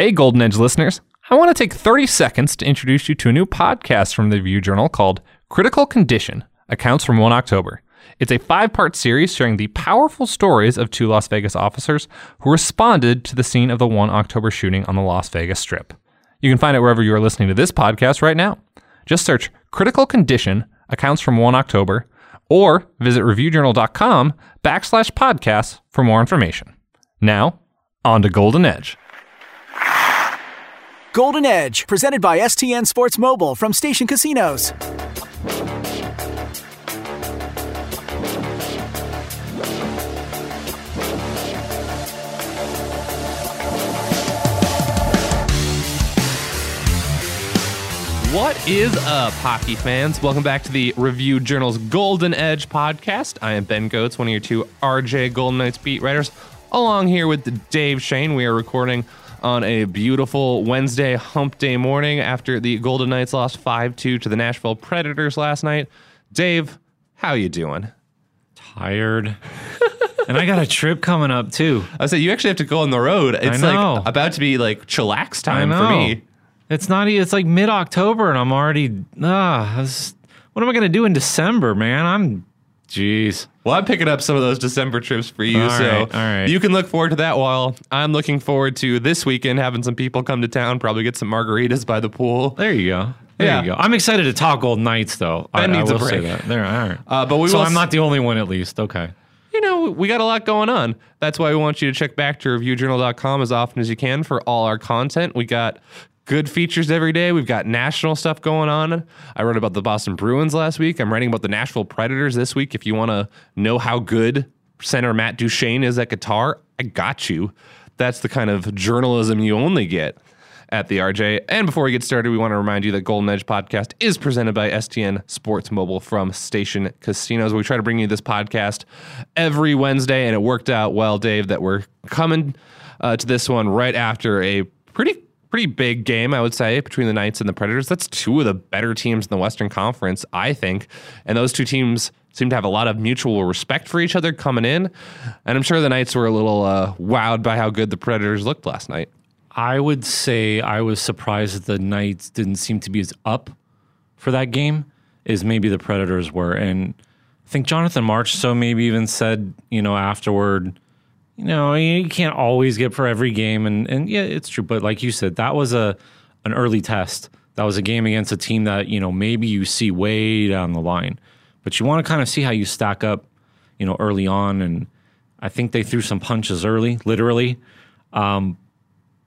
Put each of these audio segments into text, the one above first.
Hey, Golden Edge listeners. I want to take 30 seconds to introduce you to a new podcast from the Review Journal called Critical Condition Accounts from 1 October. It's a five part series sharing the powerful stories of two Las Vegas officers who responded to the scene of the 1 October shooting on the Las Vegas Strip. You can find it wherever you are listening to this podcast right now. Just search Critical Condition Accounts from 1 October or visit reviewjournal.com backslash podcasts for more information. Now, on to Golden Edge. Golden Edge, presented by STN Sports Mobile from Station Casinos. What is up, hockey fans? Welcome back to the Review Journal's Golden Edge podcast. I am Ben Gotz, one of your two RJ Golden Knights beat writers, along here with Dave Schoen. We are recording on a beautiful Wednesday hump day morning after the Golden Knights lost 5 2 to the Nashville Predators last night. Dave, how you doing? Tired. and I got a trip coming up too. I said you actually have to go on the road. It's like about to be like chillax time for me. It's not. It's like mid October, and I'm already. Ah, this- what am I gonna do in December, man? I'm. Jeez. Well, I'm picking up some of those December trips for you, All so right, all right. you can look forward to that. While I'm looking forward to this weekend having some people come to town, probably get some margaritas by the pool. There you go. There Yeah. you go. I'm excited to talk Golden Knights, though. I, Ben needs I a will say break. that. There. All right. Uh, but we so will. I'm not the only one, at least. Okay. you know, we got a lot going on. That's why we want you to check back to reviewjournal.com as often as you can for all our content. We got good features every day. We've got national stuff going on. I wrote about the Boston Bruins last week. I'm writing about the Nashville Predators this week. If you want to know how good center Matt Duchene is at guitar, I got you. That's the kind of journalism you only get at the RJ. And before we get started, we want to remind you that Golden Edge podcast is presented by STN Sports Mobile from Station Casinos. We try to bring you this podcast every Wednesday, and it worked out well, Dave, that we're coming uh, to this one right after a pretty pretty big game, I would say, between the Knights and the Predators. That's two of the better teams in the Western Conference, I think. And those two teams seem to have a lot of mutual respect for each other coming in. And I'm sure the Knights were a little uh, wowed by how good the Predators looked last night. I would say I was surprised that the Knights didn't seem to be as up for that game as maybe the Predators were. And I think Jonathan Marchessault maybe even said, you know, afterward, you know, you can't always get for every game. And, and yeah, it's true. But like you said, that was a an early test. That was a game against a team that, you know, maybe you see way down the line. But you want to kind of see how you stack up, you know, early on. And I think they threw some punches early, literally um,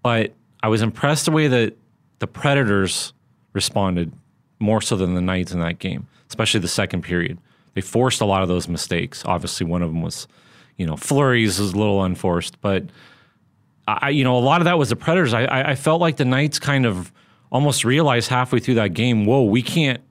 but I was impressed the way that the Predators responded more so than the Knights in that game, especially the second period. They forced a lot of those mistakes. Obviously, one of them was, you know, Fleury's was a little unforced, but I, you know, a lot of that was the Predators. I, I, I felt like the Knights kind of almost realized halfway through that game, whoa, we can't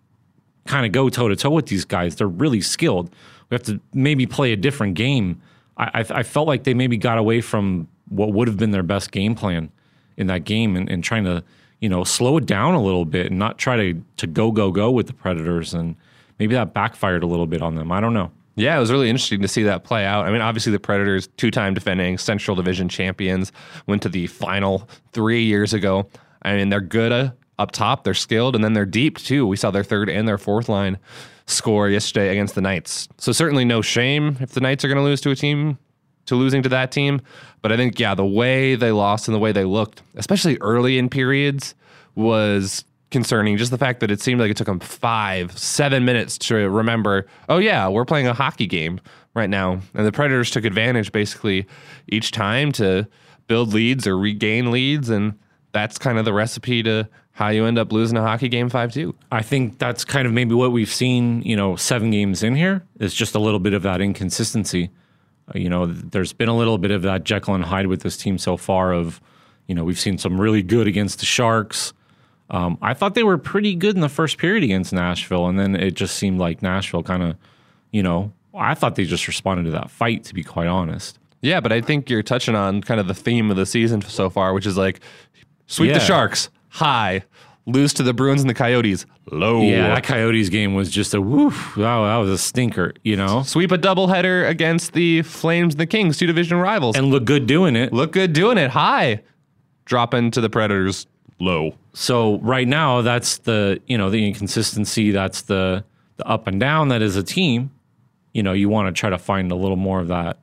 kind of go toe to toe with these guys. They're really skilled. We have to maybe play a different game. I, I, I felt like they maybe got away from what would have been their best game plan in that game and, and trying to, you know, slow it down a little bit and not try to, to go, go, go with the Predators. And maybe that backfired a little bit on them. I don't know. Yeah, it was really interesting to see that play out. I mean, obviously, the Predators, two time defending Central Division champions, went to the final three years ago. I mean, they're good uh, up top, they're skilled, and then they're deep too. We saw their third and their fourth line score yesterday against the Knights. So, certainly no shame if the Knights are going to lose to a team, to losing to that team. But I think, yeah, the way they lost and the way they looked, especially early in periods, was concerning. Just the fact that it seemed like it took them five, seven minutes to remember, oh, yeah, we're playing a hockey game right now. And the Predators took advantage basically each time to build leads or regain leads. And that's kind of the recipe to how you end up losing a hockey game 5 2. I think that's kind of maybe what we've seen, you know, seven games in here is just a little bit of that inconsistency. Uh, you know, there's been a little bit of that Jekyll and Hyde with this team so far of, you know, we've seen some really good against the Sharks. Um, I thought they were pretty good in the first period against Nashville, and then it just seemed like Nashville kind of, you know, I thought they just responded to that fight, to be quite honest. Yeah, but I think you're touching on kind of the theme of the season so far, which is like sweep the Sharks high, lose to the Bruins and the Coyotes low. Yeah, that Coyotes game was just a woof. Wow, that was a stinker, you know, Sweep a doubleheader against the Flames and the Kings, two division rivals. and look good doing it. Look good doing it high. dropping to the Predators low. So right now, that's the you know the inconsistency. That's the the up and down that is a team. You know, you want to try to find a little more of that,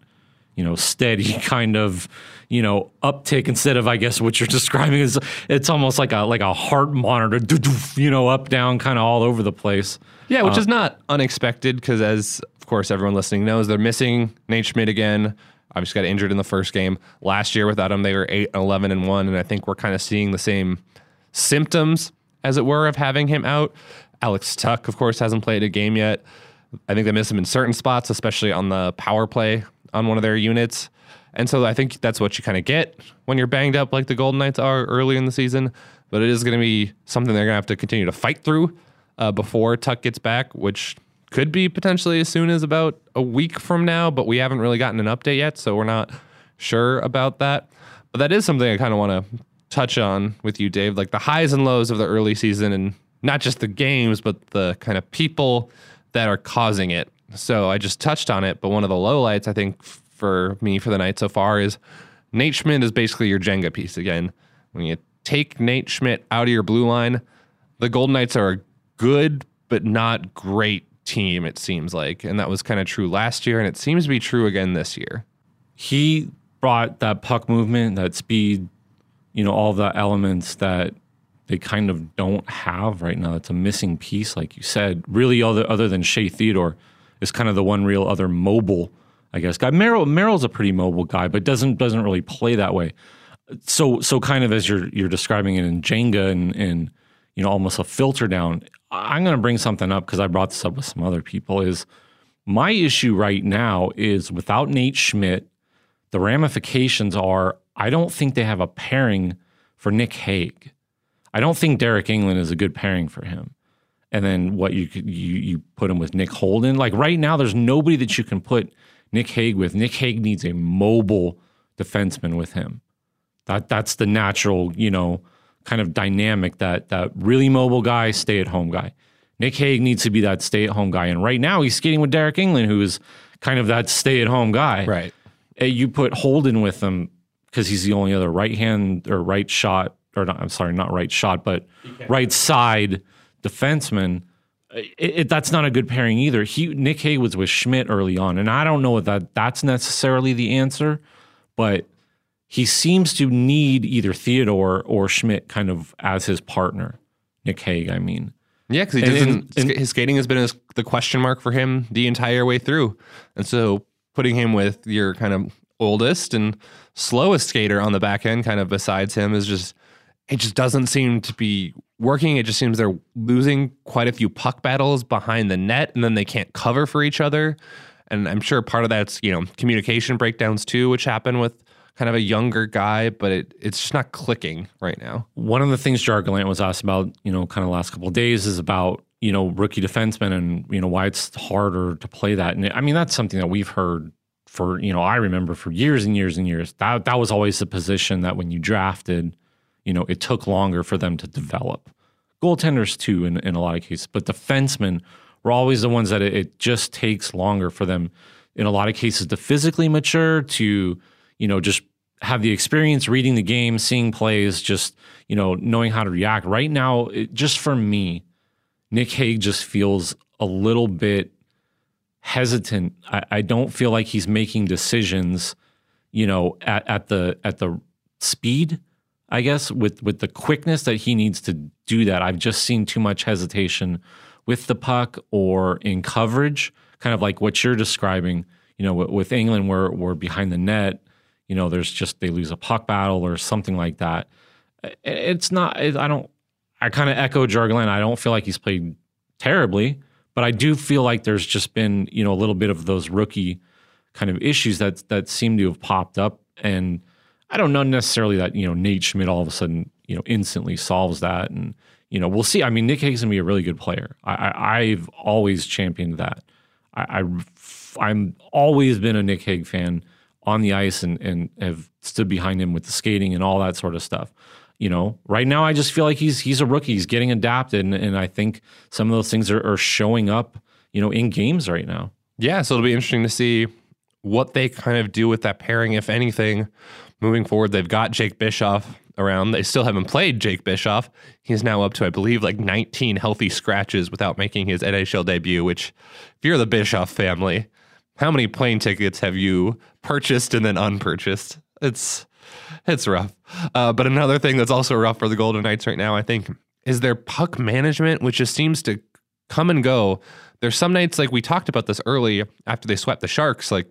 you know, steady kind of, you know, uptick instead of I guess what you're describing is it's almost like a like a heart monitor, you know, up down kind of all over the place. Yeah, which uh, is not unexpected because as of course everyone listening knows, they're missing Nate Schmidt again. Obviously got injured in the first game. Last year without him, they were 8 and 11 and 1 and I think we're kind of seeing the same symptoms, as it were, of having him out. Alex Tuch of course, hasn't played a game yet. I think they miss him in certain spots, especially on the power play on one of their units. And so I think that's what you kind of get when you're banged up like the Golden Knights are early in the season. But it is going to be something they're going to have to continue to fight through uh, before Tuch gets back, which could be potentially as soon as about a week from now. But we haven't really gotten an update yet, so we're not sure about that. But that is something I kind of want to touch on with you, Dave, like the highs and lows of the early season and not just the games, but the kind of people that are causing it. So I just touched on it, but one of the lowlights I think for me for the night so far is Nate Schmidt is basically your Jenga piece again. When you take Nate Schmidt out of your blue line, the Golden Knights are a good but not great team, it seems like. And that was kind of true last year, and it seems to be true again this year. He brought that puck movement, that speed, you know, all the elements that they kind of don't have right now. It's a missing piece, like you said. Really, other other than Shea Theodore, is kind of the one real other mobile, I guess, guy. Merrill Merrill's a pretty mobile guy, but doesn't doesn't really play that way. So so kind of as you're you're describing it in Jenga and and you know almost a filter down. I'm going to bring something up because I brought this up with some other people. Is my issue right now is without Nate Schmidt, the ramifications are I don't think they have a pairing for Nick Hague. I don't think Deryk Engelland is a good pairing for him. And then what you you you put him with Nick Holden. Like right now, there's nobody that you can put Nick Hague with. Nick Hague needs a mobile defenseman with him. That that's the natural, you know, kind of dynamic that that really mobile guy, stay at home guy. Nick Hague needs to be that stay at home guy. And right now he's skating with Deryk Engelland, who is kind of that stay at home guy. Right. Uh, you put Holden with him because he's the only other right hand or right shot or not, I'm sorry, not right shot, but right side defenseman. Uh, it, it, that's not a good pairing either. He Nick Hague was with Schmidt early on, and I don't know if that that's necessarily the answer, but he seems to need either Theodore or Schmidt kind of as his partner. Nick Hague, I mean. Yeah, because he doesn't. And, and, his skating has been the question mark for him the entire way through, and so putting him with your kind of oldest and slowest skater on the back end, kind of besides him, is just it just doesn't seem to be working. It just seems they're losing quite a few puck battles behind the net, and then they can't cover for each other. And I'm sure part of that's you know communication breakdowns too, which happen with kind of a younger guy, but it, it's just not clicking right now. One of the things Gerard Gallant was asked about, you know, kind of last couple of days is about you know rookie defensemen and you know why it's harder to play that. And I mean that's something that we've heard for you know I remember for years and years and years. That that was always the position that when you drafted you know, it took longer for them to develop. Goaltenders too, in, in a lot of cases, but defensemen were always the ones that it, it just takes longer for them, in a lot of cases, to physically mature, to you know, just have the experience reading the game, seeing plays, just you know, knowing how to react. Right now, it, just for me, Nick Hague just feels a little bit hesitant. I, I, don't feel like he's making decisions, you know, at, at the at the speed I guess with with the quickness that he needs to do that. I've just seen too much hesitation with the puck or in coverage, kind of like what you're describing. You know, with, with Engelland, where we're behind the net. You know, there's just they lose a puck battle or something like that. It's not. I don't. I kind of echo Gerard Gallant. I don't feel like he's played terribly, but I do feel like there's just been you know a little bit of those rookie kind of issues that that seem to have popped up and I don't know necessarily that you know Nate Schmidt all of a sudden you know instantly solves that, and you know we'll see. I mean, Nick Hague's gonna be a really good player. I, have always championed that. I, I am always been a Nick Hague fan on the ice and and have stood behind him with the skating and all that sort of stuff. You know, right now I just feel like he's he's a rookie. He's getting adapted, and, and I think some of those things are, are showing up. You know, in games right now. Yeah, so it'll be interesting to see what they kind of do with that pairing, if anything moving forward. They've got Jake Bischoff around. They still haven't played Jake Bischoff. He's now up to, I believe, like 19 healthy scratches without making his NHL debut, which, if you're the Bischoff family, how many plane tickets have you purchased and then unpurchased? It's it's rough. Uh, but another thing that's also rough for the Golden Knights right now, I think, is their puck management, which just seems to come and go. There's some nights like we talked about this early after they swept the Sharks. Like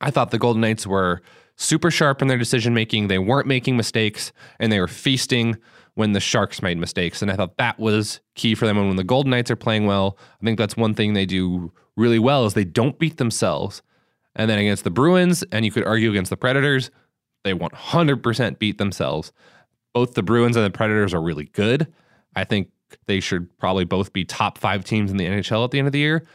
I thought the Golden Knights were super sharp in their decision making. They weren't making mistakes and they were feasting when the Sharks made mistakes. And I thought that was key for them. And when the Golden Knights are playing well, I think that's one thing they do really well is they don't beat themselves. And then against the Bruins, and you could argue against the Predators, they 100% beat themselves. Both the Bruins and the Predators are really good. I think they should probably both be top five teams in the NHL at the end of the year.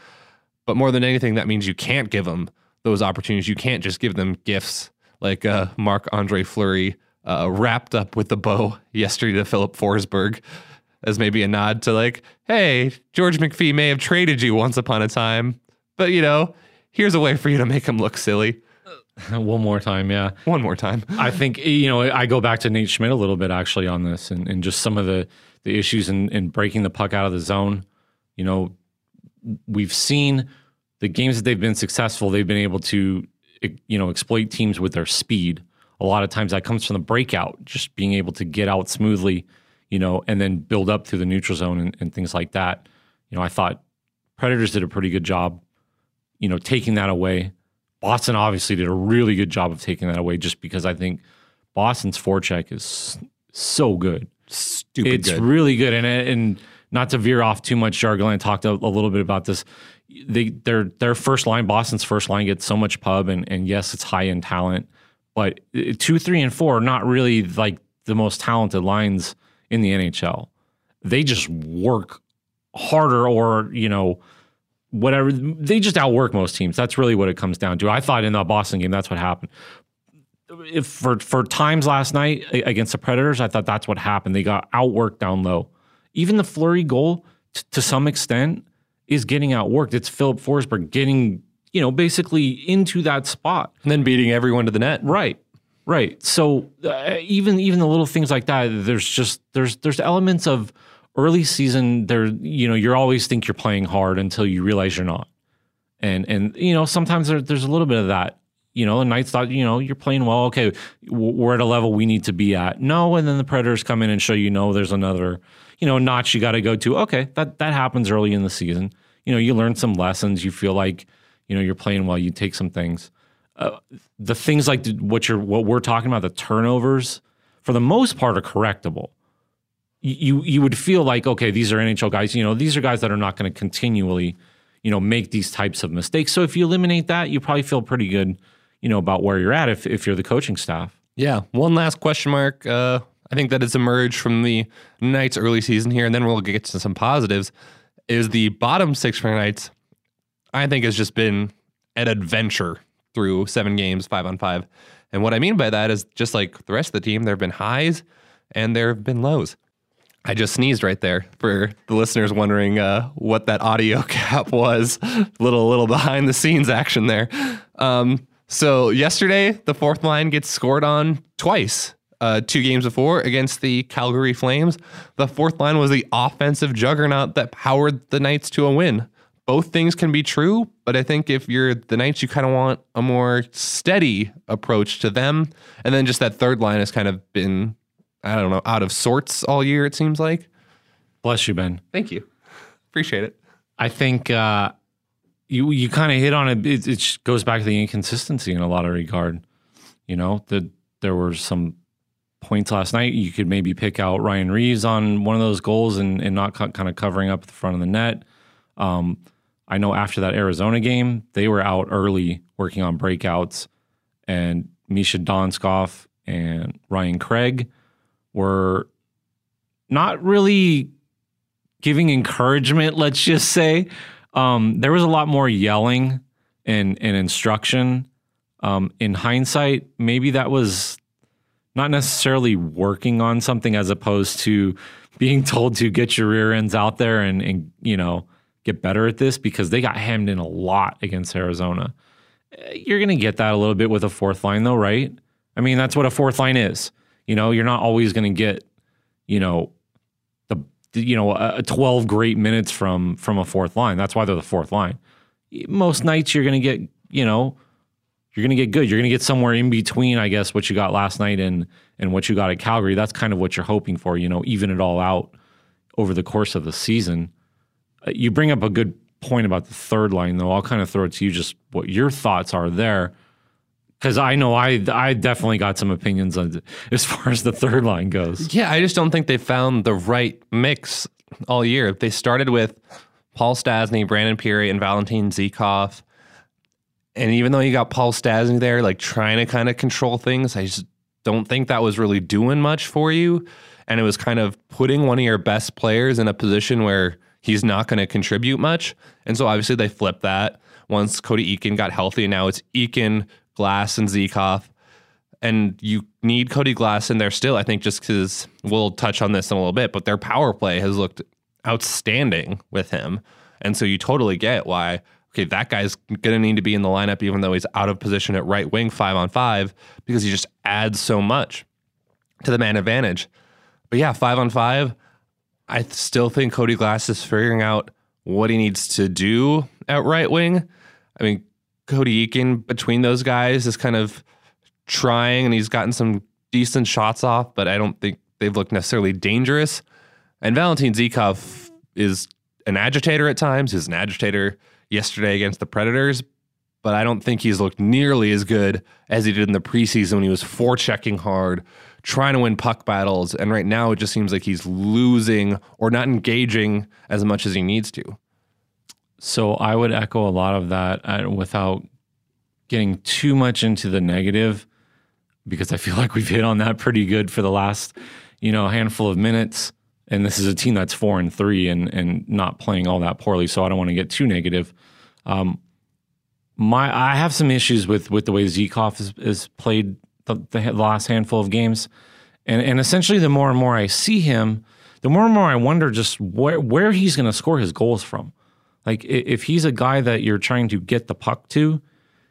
But more than anything, that means you can't give them those opportunities. You can't just give them gifts like uh, Marc Andre Fleury uh, wrapped up with the bow yesterday to Filip Forsberg as maybe a nod to like, hey, George McPhee may have traded you once upon a time, but you know, here's a way for you to make him look silly. One more time, yeah. One more time. I think you know I go back to Nate Schmidt a little bit actually on this, and, and just some of the the issues in, in breaking the puck out of the zone. You know, we've seen the games that they've been successful. They've been able to you know exploit teams with their speed. A lot of times that comes from the breakout, just being able to get out smoothly, you know, and then build up through the neutral zone and, and things like that. You know, I thought Predators did a pretty good job, you know, taking that away. Boston obviously did a really good job of taking that away just because I think Boston's forecheck is so good. Stupid it's good. really good. And and not to veer off too much, Gerard Gallant talked a, a, little bit about this. They their their first line, Boston's first line gets so much pub and and yes, it's high end talent, but two, three, and four are not really like the most talented lines in the NHL. They just work harder or, you know, whatever. They just outwork most teams. That's really what it comes down to. I thought in the Boston game, that's what happened. If for for times last night against the Predators, I thought that's what happened. They got outworked down low. Even the Fleury goal, t- to some extent, is getting outworked. It's Filip Forsberg getting you know basically into that spot and then beating everyone to the net. Right, right. So uh, even even the little things like that, there's just there's there's elements of early season there you know you always think you're playing hard until you realize you're not. And and you know sometimes there, there's a little bit of that you know the knights thought you know you're playing well okay we're at a level we need to be at. No and then the predators come in and show you no there's another you know notch you got to go to. Okay that that happens early in the season. You know you learn some lessons. You feel like you know you're playing well you take some things. Uh, the things like what you're what we're talking about the turnovers for the most part are correctable you you would feel like okay, these are NHL guys. You know, these are guys that are not going to continually, you know, make these types of mistakes. So if you eliminate that, you probably feel pretty good, you know, about where you're at if if you're the coaching staff. Yeah. One last question mark. Uh, I think that has emerged from the Knights' early season here, and then we'll get to some positives. Is the bottom six for Knights? I think has just been an adventure through seven games, five on five. And what I mean by that is just like the rest of the team, there have been highs and there have been lows. I just sneezed right there for the listeners wondering uh, what that audio cap was. little little behind the scenes action there. Um, so yesterday, the fourth line gets scored on twice. Uh, two games before against the Calgary Flames, the fourth line was the offensive juggernaut that powered the Knights to a win. Both things can be true, but I think if you're the Knights, you kind of want a more steady approach to them. And then just that third line has kind of been I don't know, out of sorts all year, it seems like. Bless you, Ben. Thank you. Appreciate it. I think uh, you you kind of hit on it. it. It goes back to the inconsistency in a lot of regard. You know, that there were some points last night. You could maybe pick out Ryan Reaves on one of those goals and, and not co- kind of covering up the front of the net. Um, I know after that Arizona game, they were out early working on breakouts, and Misha Donskov and Ryan Craig – were not really giving encouragement, let's just say. Um, there was a lot more yelling and, and instruction. Um, in hindsight, maybe that was not necessarily working on something as opposed to being told to get your rear ends out there and, and you know, get better at this because they got hemmed in a lot against Arizona. You're going to get that a little bit with a fourth line, though, right? I mean, that's what a fourth line is You know, you're not always going to get, you know, the you know a 12 great minutes from from a fourth line. That's why they're the fourth line. Most nights you're going to get, you know, you're going to get good. You're going to get somewhere in between, I guess, what you got last night and and what you got at Calgary. That's kind of what you're hoping for. You know, even it all out over the course of the season. Uh, you bring up a good point about the third line, though. I'll kind of throw it to you, just what your thoughts are there because I know I I definitely got some opinions on as far as the third line goes. Yeah, I just don't think they found the right mix all year. They started with Paul Stastny, Brandon Pirri, and Valentin Zykov. And even though you got Paul Stastny there, like trying to kind of control things, I just don't think that was really doing much for you. And it was kind of putting one of your best players in a position where he's not going to contribute much. And so obviously they flipped that once Cody Eakin got healthy. Now it's Eakin, Glass, and Zykov. And you need Cody Glass in there still, I think, just because we'll touch on this in a little bit, but their power play has looked outstanding with him. And so you totally get why, okay, that guy's going to need to be in the lineup, even though he's out of position at right wing five on five, because he just adds so much to the man advantage. But yeah, five on five, I still think Cody Glass is figuring out what he needs to do at right wing. I mean, Cody Eakin between those guys is kind of trying, and he's gotten some decent shots off, but I don't think they've looked necessarily dangerous. And Valentin Zykov is an agitator at times. He's an agitator yesterday against the Predators, but I don't think he's looked nearly as good as he did in the preseason when he was forechecking hard, trying to win puck battles. And right now, it just seems like he's losing or not engaging as much as he needs to. So I would echo a lot of that uh, without getting too much into the negative because I feel like we've hit on that pretty good for the last, you know, handful of minutes. And this is a team that's four and three and and not playing all that poorly. So I don't want to get too negative. Um, my I have some issues with with the way Zykov is, is played the, the last handful of games, and and essentially the more and more I see him, the more and more I wonder just where where he's going to score his goals from. Like if he's a guy that you're trying to get the puck to,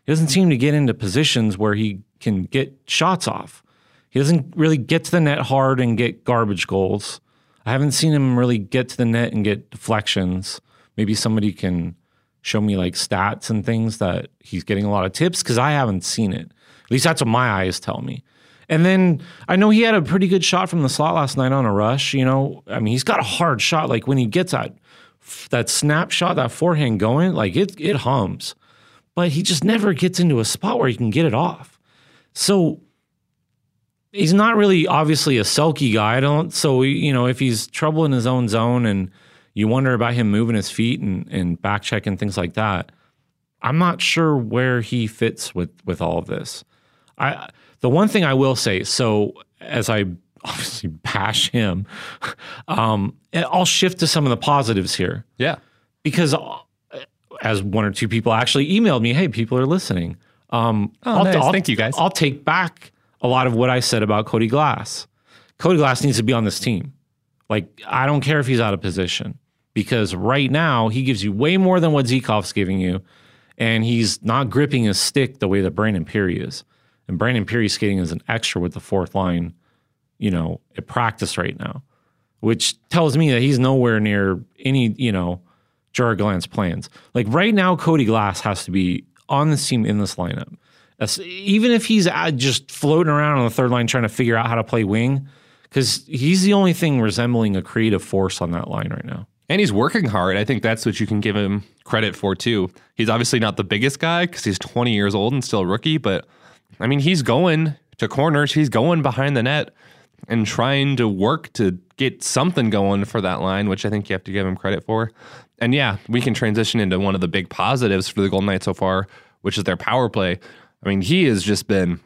he doesn't seem to get into positions where he can get shots off. He doesn't really get to the net hard and get garbage goals. I haven't seen him really get to the net and get deflections. Maybe somebody can show me like stats and things that he's getting a lot of tips because I haven't seen it. At least that's what my eyes tell me. And then I know he had a pretty good shot from the slot last night on a rush. You know, I mean, he's got a hard shot. Like when he gets that that snapshot, that forehand going, like it it hums. But he just never gets into a spot where he can get it off. So he's not really obviously a Selke guy. I don't so you know, if he's trouble in his own zone and you wonder about him moving his feet and, and back checking things like that. I'm not sure where he fits with with all of this. I the one thing I will say, so as I obviously bash him. Um, I'll shift to some of the positives here. Yeah. Because uh, as one or two people actually emailed me, hey, people are listening. Um, oh, I'll, nice. I'll, Thank you, guys. I'll take back a lot of what I said about Cody Glass. Cody Glass needs to be on this team. Like, I don't care if he's out of position because right now he gives you way more than what Zykov's giving you. And he's not gripping his stick the way that Brandon Pirri is. And Brandon Pirri skating as an extra with the fourth line you know, at practice right now, which tells me that he's nowhere near any, you know, Gerard Gallant's plans. Like right now, Cody Glass has to be on the team in this lineup. That's, even if he's uh, just floating around on the third line trying to figure out how to play wing, because he's the only thing resembling a creative force on that line right now. And he's working hard. I think that's what you can give him credit for too. He's obviously not the biggest guy because he's 20 years old and still a rookie, but I mean, he's going to corners, he's going behind the net and trying to work to get something going for that line, which I think you have to give him credit for. And yeah, we can transition into one of the big positives for the Golden Knights so far, which is their power play. I mean, he has just been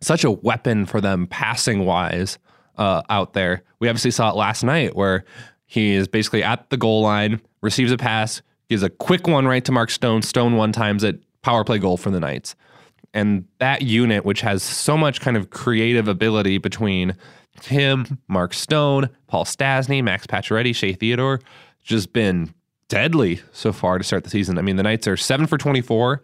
such a weapon for them passing wise uh, out there. We obviously saw it last night where he is basically at the goal line, receives a pass, gives a quick one right to Mark Stone. Stone one times it, power play goal for the Knights. And that unit, which has so much kind of creative ability between him, Mark Stone, Paul Stastny, Max Pacioretty, Shea Theodore, just been deadly so far to start the season. I mean, the Knights are seven for 24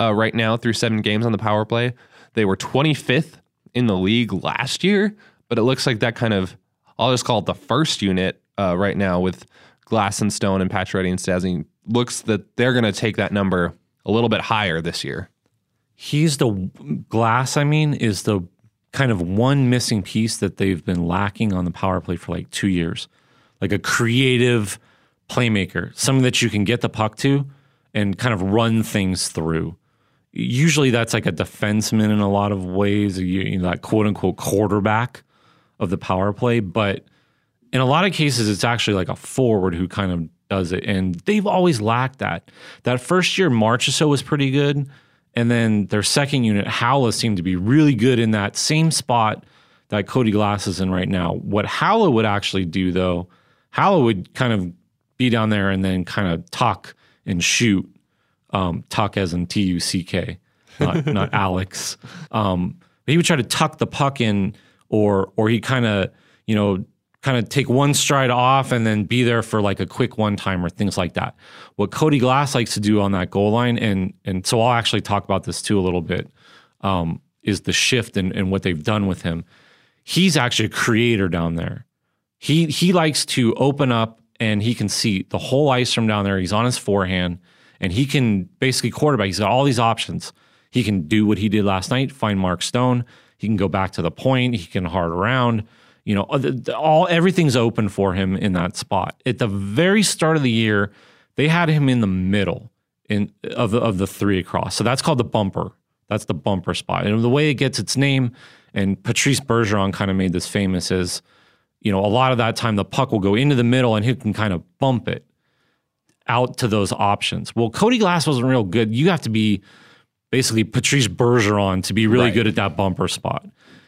uh, right now through seven games on the power play. They were 25th in the league last year, but it looks like that kind of I'll just call it the first unit uh, right now with Glass and Stone and Pacioretty and Stastny. Looks that they're going to take that number a little bit higher this year. He's the glass, I mean, is the kind of one missing piece that they've been lacking on the power play for like two years. Like a creative playmaker, something that you can get the puck to and kind of run things through. Usually that's like a defenseman in a lot of ways, you, know, that quote unquote quarterback of the power play. But in a lot of cases, it's actually like a forward who kind of does it. And they've always lacked that. That first year, Marchessault was pretty good. And then their second unit, Haula, seemed to be really good in that same spot that Cody Glass is in right now. What Haula would actually do, though, Haula would kind of be down there and then kind of tuck and shoot. Um, tuck as in T U C K, not, not Alex. Um, he would try to tuck the puck in, or or he kind of you know kind of take one stride off and then be there for like a quick one timer, things like that. What Cody Glass likes to do on that goal line, and and so I'll actually talk about this too a little bit, um, is the shift and and what they've done with him. He's actually a creator down there. He he likes to open up and he can see the whole ice from down there. He's on his forehand and he can basically quarterback. He's got all these options. He can do what he did last night, find Mark Stone. He can go back to the point. He can hard around. You know, all everything's open for him in that spot. At the very start of the year, they had him in the middle in of the, of the three across. So that's called the bumper. That's the bumper spot. And the way it gets its name, and Patrice Bergeron kind of made this famous is, you know, a lot of that time the puck will go into the middle and he can kind of bump it out to those options. Well, Cody Glass wasn't real good. You have to be basically Patrice Bergeron to be really right. good at that bumper spot.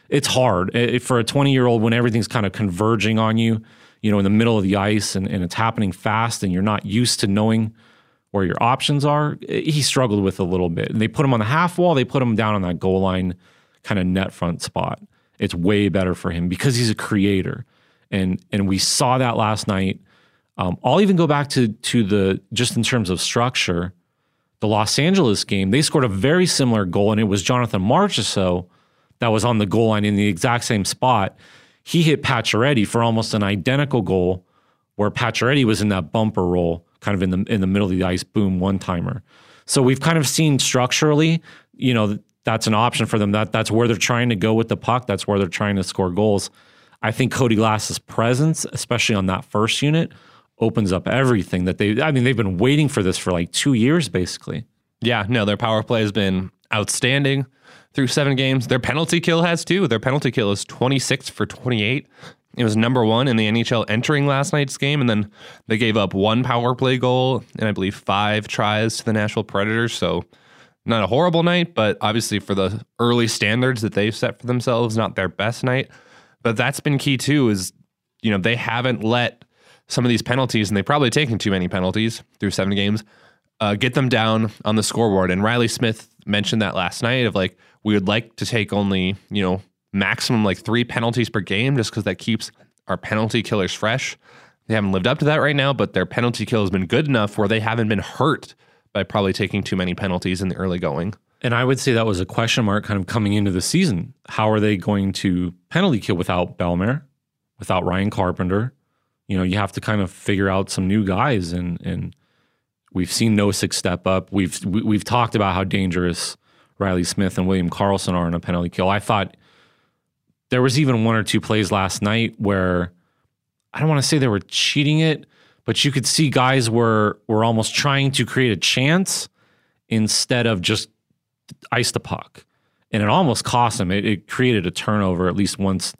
It's hard it, for a 20 year old when everything's kind of converging on you, you know, in the middle of the ice and, and it's happening fast and you're not used to knowing where your options are. He struggled with a little bit. And they put him on the half wall, they put him down on that goal line kind of net front spot. It's way better for him because he's a creator. And and we saw that last night um, I'll even go back to to the just in terms of structure, the Los Angeles game. They scored a very similar goal, and it was Jonathan Marchessault that was on the goal line in the exact same spot. He hit Pacioretty for almost an identical goal, where Pacioretty was in that bumper role, kind of in the in the middle of the ice, boom, one timer. So we've kind of seen structurally, you know, that's an option for them. That that's where they're trying to go with the puck. That's where they're trying to score goals. I think Cody Glass's presence, especially on that first unit, opens up everything that they I mean they've been waiting for this for like 2 years basically. Yeah, no, their power play has been outstanding through 7 games. Their penalty kill has too. Their penalty kill is 26 for 28. It was number 1 in the NHL entering last night's game and then they gave up one power play goal and I believe 5 tries to the Nashville Predators, so not a horrible night, but obviously for the early standards that they've set for themselves, not their best night. But that's been key too is you know, they haven't let some of these penalties, and they've probably taken too many penalties through seven games, uh, get them down on the scoreboard. And Riley Smith mentioned that last night of like, we would like to take only, you know, maximum like three penalties per game just because that keeps our penalty killers fresh. They haven't lived up to that right now, but their penalty kill has been good enough where they haven't been hurt by probably taking too many penalties in the early going. And I would say that was a question mark kind of coming into the season. How are they going to penalty kill without Bellemare, without Ryan Carpenter, you know, you have to kind of figure out some new guys and and we've seen Nosek step up. We've we, have we have talked about how dangerous Riley Smith and William Karlsson are in a penalty kill. I thought there was even one or two plays last night where I don't want to say they were cheating it, but you could see guys were were almost trying to create a chance instead of just ice the puck. And it almost cost them. It, it created a turnover at least once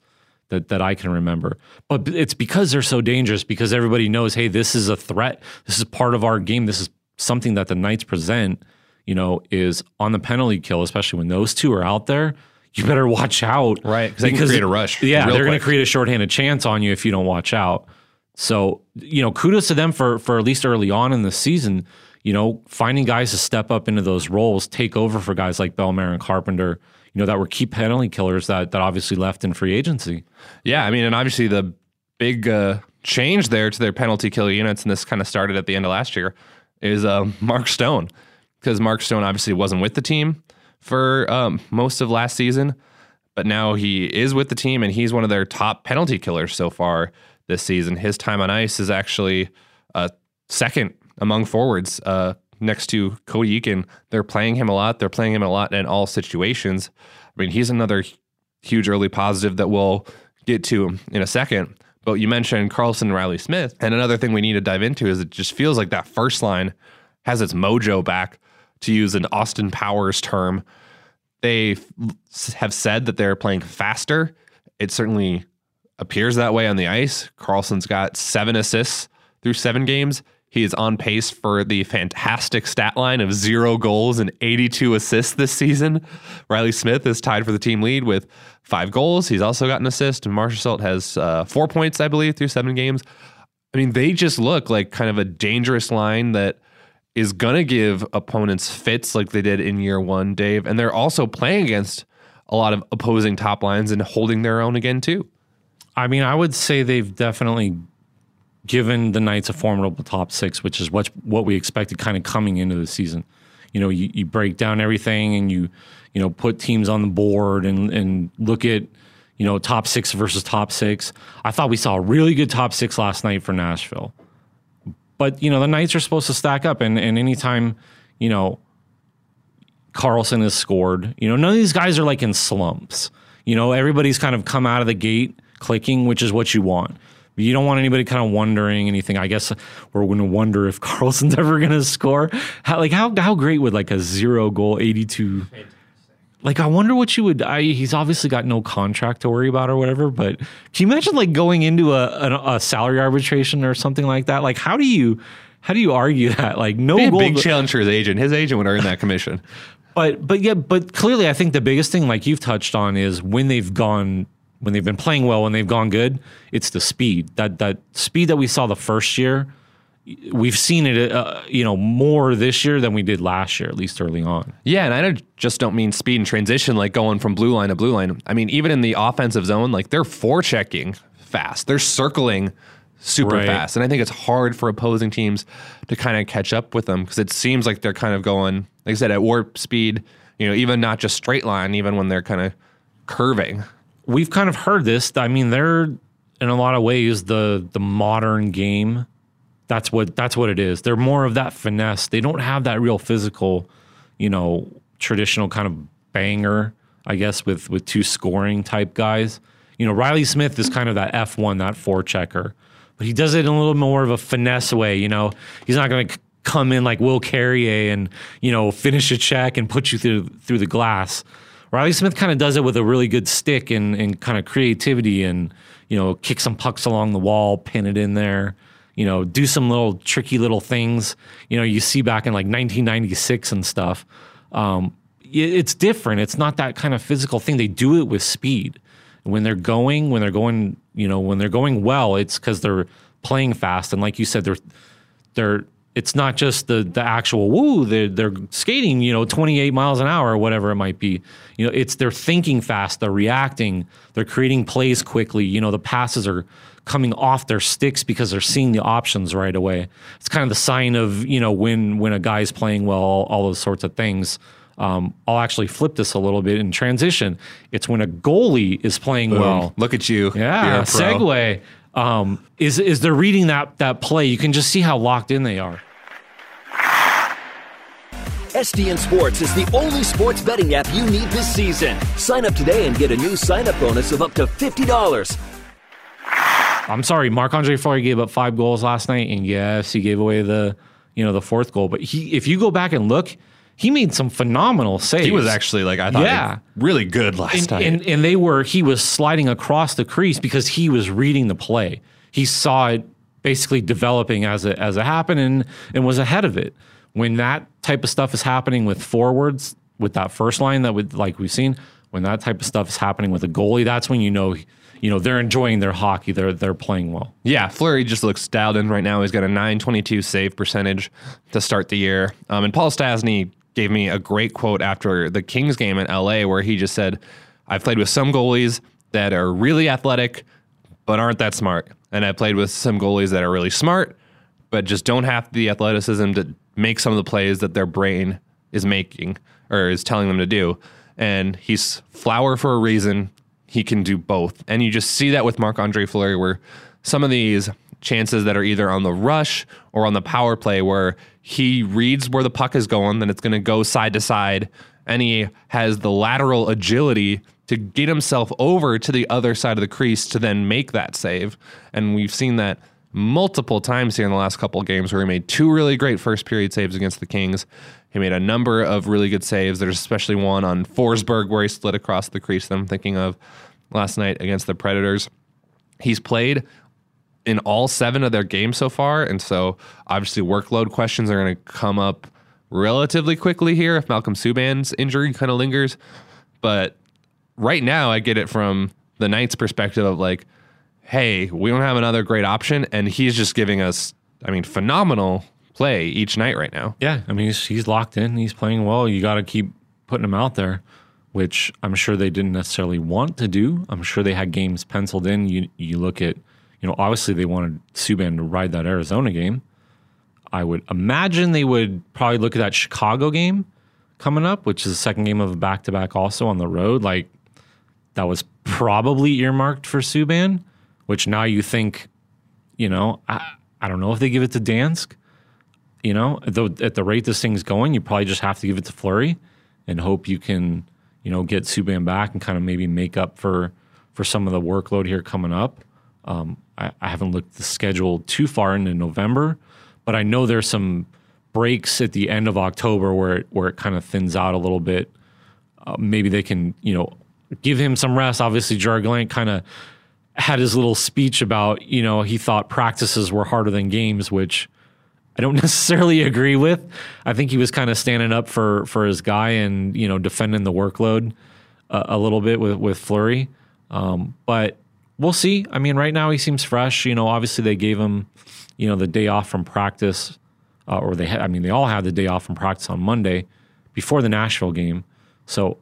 that that I can remember. But it's because they're so dangerous because everybody knows, hey, this is a threat. This is part of our game. This is something that the Knights present. You know, is on the penalty kill, especially when those two are out there. You better watch out, right? Because they can create a rush. Yeah, they're going to create a shorthanded chance on you if you don't watch out. So you know, kudos to them for for at least early on in the season. You know, finding guys to step up into those roles, take over for guys like Bellemare and Carpenter you know, that were key penalty killers that that obviously left in free agency. Yeah, I mean, and obviously the big uh, change there to their penalty kill units, and this kind of started at the end of last year, is uh, Mark Stone, because Mark Stone obviously wasn't with the team for um, most of last season, but now he is with the team and he's one of their top penalty killers so far this season. His time on ice is actually uh, second among forwards uh, next to Cody Eakin. They're playing him a lot. They're playing him a lot in all situations. I mean, he's another huge early positive that we'll get to in a second. But you mentioned Karlsson and Riley Smith. And another thing we need to dive into is it just feels like that first line has its mojo back, to use an Austin Powers term. They have said that they're playing faster. It certainly appears that way on the ice. Karlsson's got seven assists through seven games. He is on pace for the fantastic stat line of zero goals and 82 assists this season. Riley Smith is tied for the team lead with five goals. He's also got an assist. And Marchessault has uh, four points, I believe, through seven games. I mean, they just look like kind of a dangerous line that is going to give opponents fits like they did in year one, Dave. And they're also playing against a lot of opposing top lines and holding their own again, too. I mean, I would say they've definitely given the Knights a formidable top six, which is what what we expected kind of coming into the season. You know, you, you break down everything and you you know put teams on the board and and look at you know top six versus top six. I thought we saw a really good top six last night for Nashville but you know the Knights are supposed to stack up, and and anytime you know Karlsson has scored, you know none of these guys are like in slumps. You know everybody's kind of come out of the gate clicking, which is what you want. You don't want anybody kind of wondering anything. I guess we're going to wonder if Karlsson's ever going to score. How, like how how great would like a zero goal eighty two like, I wonder what you would. I, he's obviously got no contract to worry about or whatever. But can you imagine like going into a, a, a salary arbitration or something like that? Like, how do you how do you argue that? Like, no big challenge for his agent. His agent would earn that commission. but but yeah, but clearly, I think the biggest thing, like you've touched on, is when they've gone when they've been playing well, when they've gone good, it's the speed. That that speed that we saw the first year we've seen it, uh, you know, more this year than we did last year, at least early on. Yeah, and I just don't mean speed and transition, like going from blue line to blue line. I mean, even in the offensive zone, like they're forechecking fast, they're circling super right. fast, and I think it's hard for opposing teams to kind of catch up with them because it seems like they're kind of going, like I said, at warp speed. You know, even not just straight line, even when they're kind of curving. We've kind of heard this. I mean, they're in a lot of ways the the modern game that's what that's what it is. They're more of that finesse. They don't have that real physical, you know, traditional kind of banger, I guess, with with two scoring type guys. You know, Riley Smith is kind of that F one, that four checker, but he does it in a little more of a finesse way. You know, he's not going to come in like Will Carrier and you know finish a check and put you through through the glass. Riley Smith kind of does it with a really good stick and and kind of creativity and you know kick some pucks along the wall, pin it in there you know, do some little tricky little things. You know, you see back in like 1996 and stuff. Um, it's different. It's not that kind of physical thing. They do it with speed. When they're going, when they're going, you know, when they're going well, it's because they're playing fast. And like you said, they're they're it's not just the the actual woo they're they're skating you know 28 miles an hour or whatever it might be you know it's they're thinking fast they're reacting they're creating plays quickly you know the passes are coming off their sticks because they're seeing the options right away it's kind of the sign of you know when when a guy's playing well all, all those sorts of things um, I'll actually flip this a little bit in transition. It's when a goalie is playing Boom. well. Look at you. Yeah, segue. Um, is is they're reading that that play? You can just see how locked in they are. STN Sports is the only sports betting app you need this season. Sign up today and get a new sign up bonus of up to $50. I'm sorry, Marc Andre Fleury gave up five goals last night, and yes, he gave away the you know the fourth goal. But he, if you go back and look, he made some phenomenal saves. He was actually like I thought, yeah, really good last and, night. And, and they were he was sliding across the crease because he was reading the play. He saw it basically developing as it as it happened and and was ahead of it when that type of stuff is happening with forwards, with that first line that would like we've seen, when that type of stuff is happening with a goalie, that's when you know you know they're enjoying their hockey. They're they're playing well. Yeah, Fleury just looks dialed in right now. He's got a 922 save percentage to start the year. Um, and Paul Stastny gave me a great quote after the Kings game in LA where he just said, "I've played with some goalies that are really athletic but aren't that smart, and I played with some goalies that are really smart but just don't have the athleticism to make some of the plays that their brain is making or is telling them to do. and he's flower for a reason. He can do both. And you just see that with Marc Andre Fleury, where some of these chances that are either on the rush or on the power play, where he reads where the puck is going, then it's going to go side to side, and he has the lateral agility to get himself over to the other side of the crease to then make that save. And we've seen that multiple times here in the last couple games where he made two really great first period saves against the Kings. He made a number of really good saves. There's especially one on Forsberg where he slid across the crease that I'm thinking of last night against the Predators. He's played in all seven of their games so far. And so obviously workload questions are going to come up relatively quickly here if Malcolm Subban's injury kind of lingers. But right now, I get it from the Knights' perspective of like, hey, we don't have another great option. And he's just giving us, I mean, phenomenal play each night right now. Yeah, I mean he's he's locked in. He's playing well. You got to keep putting him out there, which I'm sure they didn't necessarily want to do. I'm sure they had games penciled in. You you look at, you know, obviously they wanted Subban to ride that Arizona game. I would imagine they would probably look at that Chicago game coming up, which is the second game of a back to back also on the road. Like that was probably earmarked for Subban, which now you think, you know, I, I don't know if they give it to Dansk. You know, though at the rate this thing's going, you probably just have to give it to Fleury and hope you can, you know, get Subban back and kind of maybe make up for for some of the workload here coming up. Um, I, I haven't looked at the schedule too far into November, but I know there's some breaks at the end of October where it, where it kind of thins out a little bit. Uh, maybe they can, you know, give him some rest. Obviously, Gerard kind of had his little speech about, you know, he thought practices were harder than games, which I don't necessarily agree with. I think he was kind of standing up for for his guy and you know defending the workload uh, a little bit with with Fleury. Um, but we'll see. I mean, right now he seems fresh. You know, obviously they gave him you know the day off from practice, uh, or they had. I mean, they all had the day off from practice on Monday before the Nashville game. So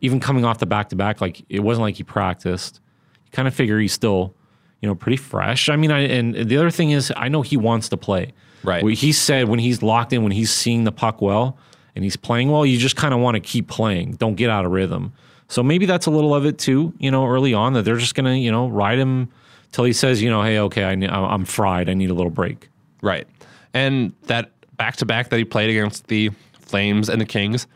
even coming off the back to back, like it wasn't like he practiced. You kind of figure he's still you know pretty fresh. I mean, I, and the other thing is, I know he wants to play. Right. He said when he's locked in, when he's seeing the puck well and he's playing well, you just kind of want to keep playing. Don't get out of rhythm. So maybe that's a little of it too, you know, early on that they're just going to, you know, ride him till he says, you know, hey, okay, I, I'm fried. I need a little break. Right. And that back to back that he played against the Flames and the Kings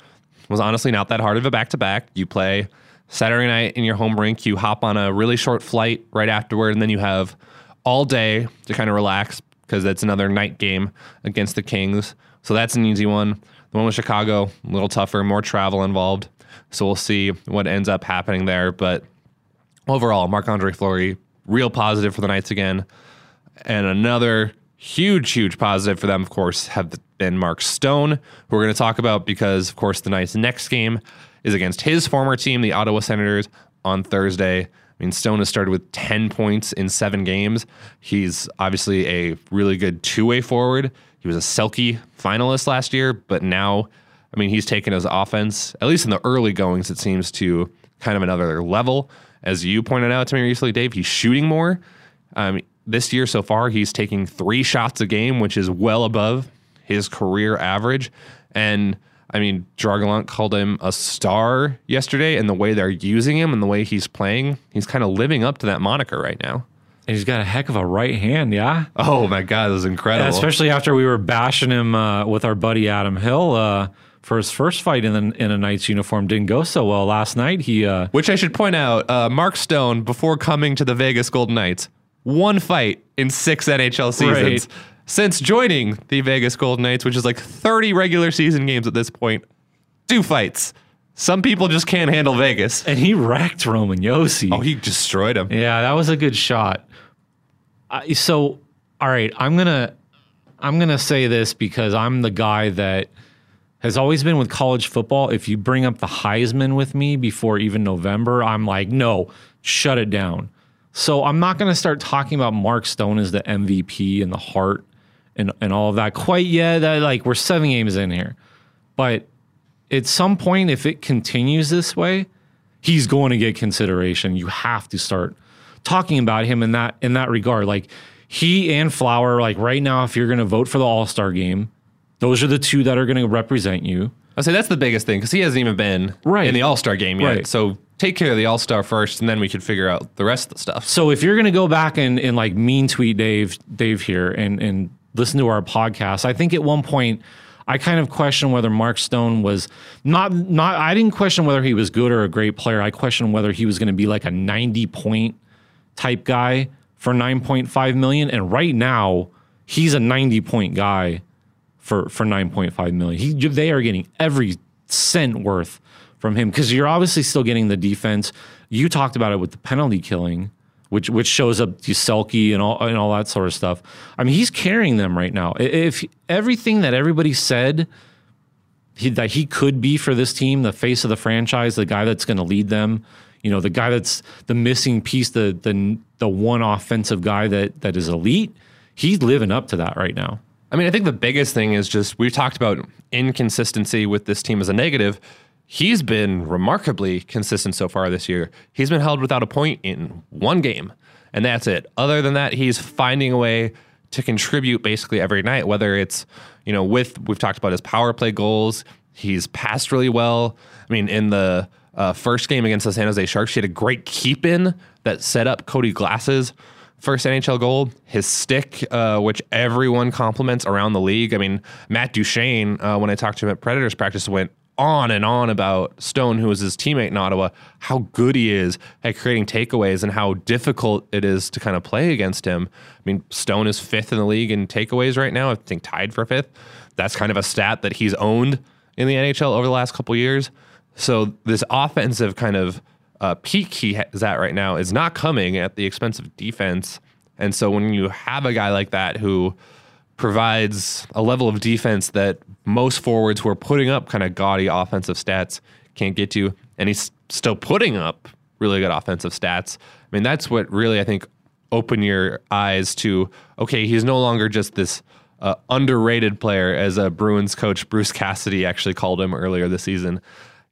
was honestly not that hard of a back to back. You play Saturday night in your home rink, you hop on a really short flight right afterward, and then you have all day to kind of relax, because that's another night game against the Kings. So that's an easy one. The one with Chicago, a little tougher, more travel involved. So we'll see what ends up happening there. But overall, Marc Andre Fleury, real positive for the Knights again. And another huge, huge positive for them, of course, have been Mark Stone, who we're going to talk about because, of course, the Knights' next game is against his former team, the Ottawa Senators, on Thursday. I mean, Stone has started with 10 points in seven games. He's obviously a really good two way forward. He was a Selke finalist last year, but now, I mean, he's taken his offense, at least in the early goings, it seems to kind of another level. As you pointed out to me recently, Dave, he's shooting more. Um, this year so far, he's taking three shots a game, which is well above his career average. And I mean, Gerard called him a star yesterday, and the way they're using him and the way he's playing, he's kind of living up to that moniker right now. And he's got a heck of a right hand, yeah. Oh my God, this is incredible. Especially after we were bashing him uh, with our buddy Adam Hill uh, for his first fight in, the, in a Knights uniform. Didn't go so well last night. He, uh, which I should point out, uh, Mark Stone before coming to the Vegas Golden Knights, one fight in six NHL seasons. Right since joining the Vegas Golden Knights, which is like 30 regular season games at this point, two fights. Some people just can't handle Vegas. And he wrecked Roman Josi. Oh, he destroyed him. Yeah, that was a good shot. Uh, so, all right, I'm gonna I'm gonna say this because I'm the guy that has always been with college football. If you bring up the Heisman with me before even November, I'm like, no, shut it down. So I'm not gonna start talking about Mark Stone as the MVP and the heart and and all of that quite yet. That like we're seven games in here, but at some point, if it continues this way, he's going to get consideration. You have to start talking about him in that in that regard. Like he and Flower, like right now, if you're going to vote for the All Star game, those are the two that are going to represent you. I say that's the biggest thing because he hasn't even been Right. in the All Star game yet. Right. So take care of the All Star first, and then we could figure out the rest of the stuff. So if you're going to go back and, and like mean tweet Dave, Dave here and, and listen to our podcast, I think at one point I kind of questioned whether Mark Stone was not, not, I didn't question whether he was good or a great player. I questioned whether he was going to be like a 90 point type guy for 9.5 million. And right now he's a 90 point guy for, for 9.5 million. He, they are getting every cent worth from him because you're obviously still getting the defense. You talked about it with the penalty killing, which which shows up to Selke and all and all that sort of stuff. I mean, he's carrying them right now. If everything that everybody said he, that he could be for this team, the face of the franchise, the guy that's going to lead them, you know, the guy that's the missing piece, the the the one offensive guy that that is elite. He's living up to that right now. I mean, I think the biggest thing is just we've talked about inconsistency with this team as a negative. He's been remarkably consistent so far this year. He's been held without a point in one game, and that's it. Other than that, he's finding a way to contribute basically every night, whether it's, you know, with, we've talked about his power play goals. He's passed really well. I mean, in the uh, first game against the San Jose Sharks, he had a great keep in that set up Cody Glass's first NHL goal. His stick, uh, which everyone compliments around the league. I mean, Matt Duchene, uh, when I talked to him at Predators practice, went on and on about Stone, who was his teammate in Ottawa, how good he is at creating takeaways and how difficult it is to kind of play against him. I mean, Stone is fifth in the league in takeaways right now. I think tied for fifth. That's kind of a stat that he's owned in the NHL over the last couple years. So this offensive kind of uh, peak he is at right now is not coming at the expense of defense. And so when you have a guy like that who provides a level of defense that most forwards who are putting up kind of gaudy offensive stats can't get to, and he's still putting up really good offensive stats. I mean, that's what really I think open your eyes to okay, he's no longer just this uh, underrated player, as a Bruins coach Bruce Cassidy actually called him earlier this season.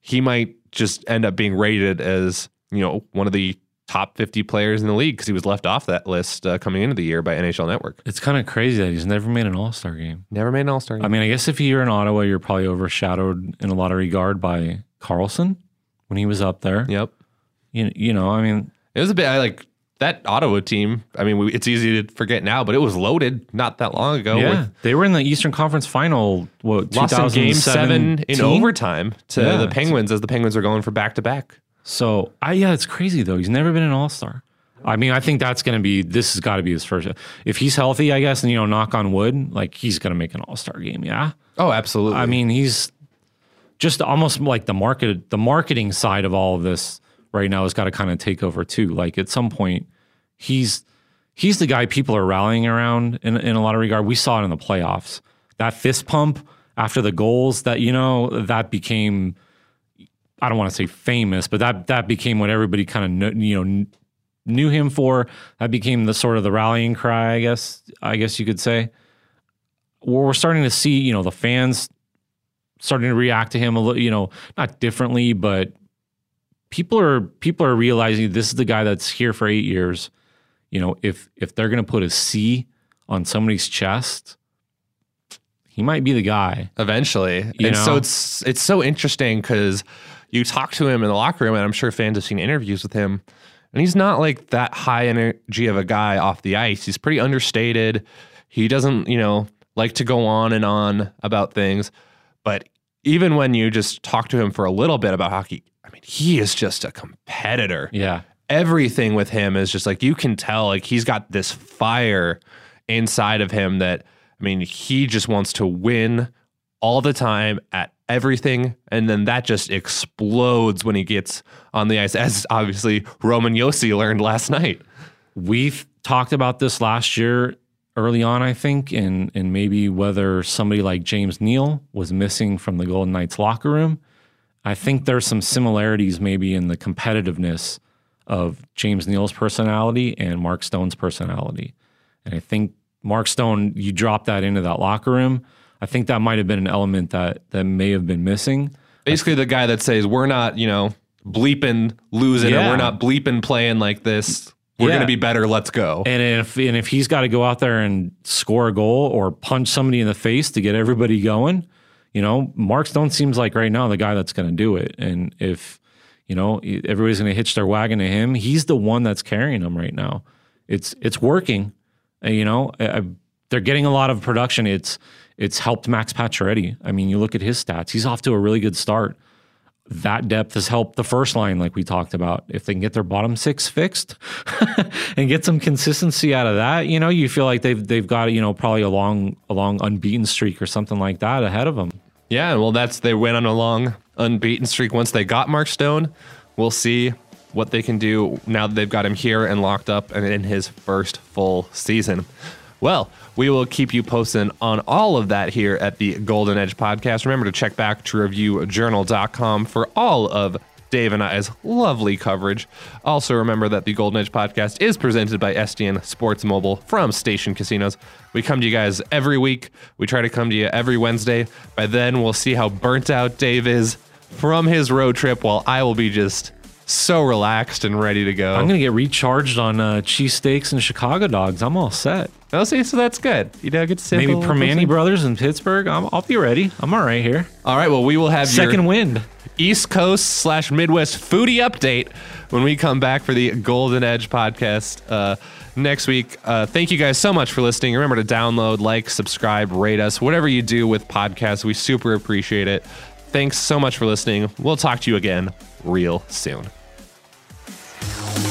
He might just end up being rated as you know one of the top 50 players in the league because he was left off that list uh, coming into the year by NHL Network. It's kind of crazy that he's never made an All Star game. Never made an All Star. Game. I mean, I guess if you're in Ottawa, you're probably overshadowed in a lot of regard by Karlsson when he was up there. Yep. You, you know, I mean, It was a bit. I like that Ottawa team. I mean, we, it's easy to forget now, but it was loaded not that long ago. yeah, with- they were in the Eastern Conference Final. What lost in game seven in overtime to Yeah, the Penguins as the Penguins are going for back to back. So, I yeah, it's crazy though. He's never been an All Star. I mean, I think that's going to be. This has got to be his first. If he's healthy, I guess, and you know, knock on wood, like he's going to make an All Star game. Yeah. Oh, absolutely. I mean, he's just almost like the market, the marketing side of all of this right now has got to kind of take over too. Like at some point, he's he's the guy people are rallying around in in a lot of regard. We saw it in the playoffs. That fist pump after the goals that you know that became. I don't want to say famous, but that that became what everybody kind of you know kn- knew him for. That became the sort of the rallying cry, I guess. I guess you could say. Where we're starting to see, you know, the fans starting to react to him a little, you know, not differently, but people are people are realizing this is the guy that's here for eight years. You know, if if they're gonna put a C on somebody's chest, he might be the guy. eventually. You and so it's it's so interesting because you talk to him in the locker room, and I'm sure fans have seen interviews with him, and he's not like that high energy of a guy off the ice. He's pretty understated. He doesn't, you know, like to go on and on about things, but even when you just talk to him for a little bit about hockey, I mean, he is just a competitor Yeah. everything with him is just like you can tell like he's got this fire inside of him that I mean he just wants to win all the time at everything and then that just explodes when he gets on the ice as obviously Roman Josi learned last night. We've talked about this last year early on, I think, and and maybe whether somebody like James Neal was missing from the Golden Knights locker room. I think there's some similarities maybe in the competitiveness of James Neal's personality and Mark Stone's personality. And I think Mark Stone, you drop that into that locker room. I think that might have been an element that that may have been missing. Basically the guy that says we're not, you know, bleeping losing or we're not bleeping playing like this. We're Yeah. going to be better. Let's go. And if and if he's got to go out there and score a goal or punch somebody in the face to get everybody going, you know, Mark Stone seems like right now the guy that's going to do it. And if, you know, everybody's going to hitch their wagon to him, he's the one that's carrying them right now. It's it's working. And, you know, I, they're getting a lot of production. It's it's helped Max Pacioretty. I mean, you look at his stats; he's off to a really good start. That depth has helped the first line, like we talked about. If they can get their bottom six fixed and get some consistency out of that, you know, you feel like they've they've got you know probably a long a long unbeaten streak or something like that ahead of them. Yeah, well, that's they went on a long unbeaten streak once they got Mark Stone. We'll see what they can do now that they've got him here and locked up and in his first full season. Well, we will keep you posted on all of that here at the Golden Edge podcast. Remember to check back to reviewjournal.com for all of Dave and I's lovely coverage. Also, remember that the Golden Edge podcast is presented by STN Sports Mobile from Station Casinos. We come to you guys every week. We try to come to you every Wednesday. By then, we'll see how burnt out Dave is from his road trip, while I will be just so relaxed and ready to go. I'm gonna get recharged on uh, cheesesteaks and Chicago dogs. I'm all set. Oh, see, so that's good. You know, get to Maybe Primanti Brothers in Pittsburgh. i will be ready. I'm all right here. All right. Well, we will have second wind. East Coast slash Midwest foodie update when we come back for the Golden Edge podcast uh, next week. Uh, thank you guys so much for listening. Remember to download, like, subscribe, rate us, whatever you do with podcasts. We super appreciate it. Thanks so much for listening. We'll talk to you again real soon. Bye.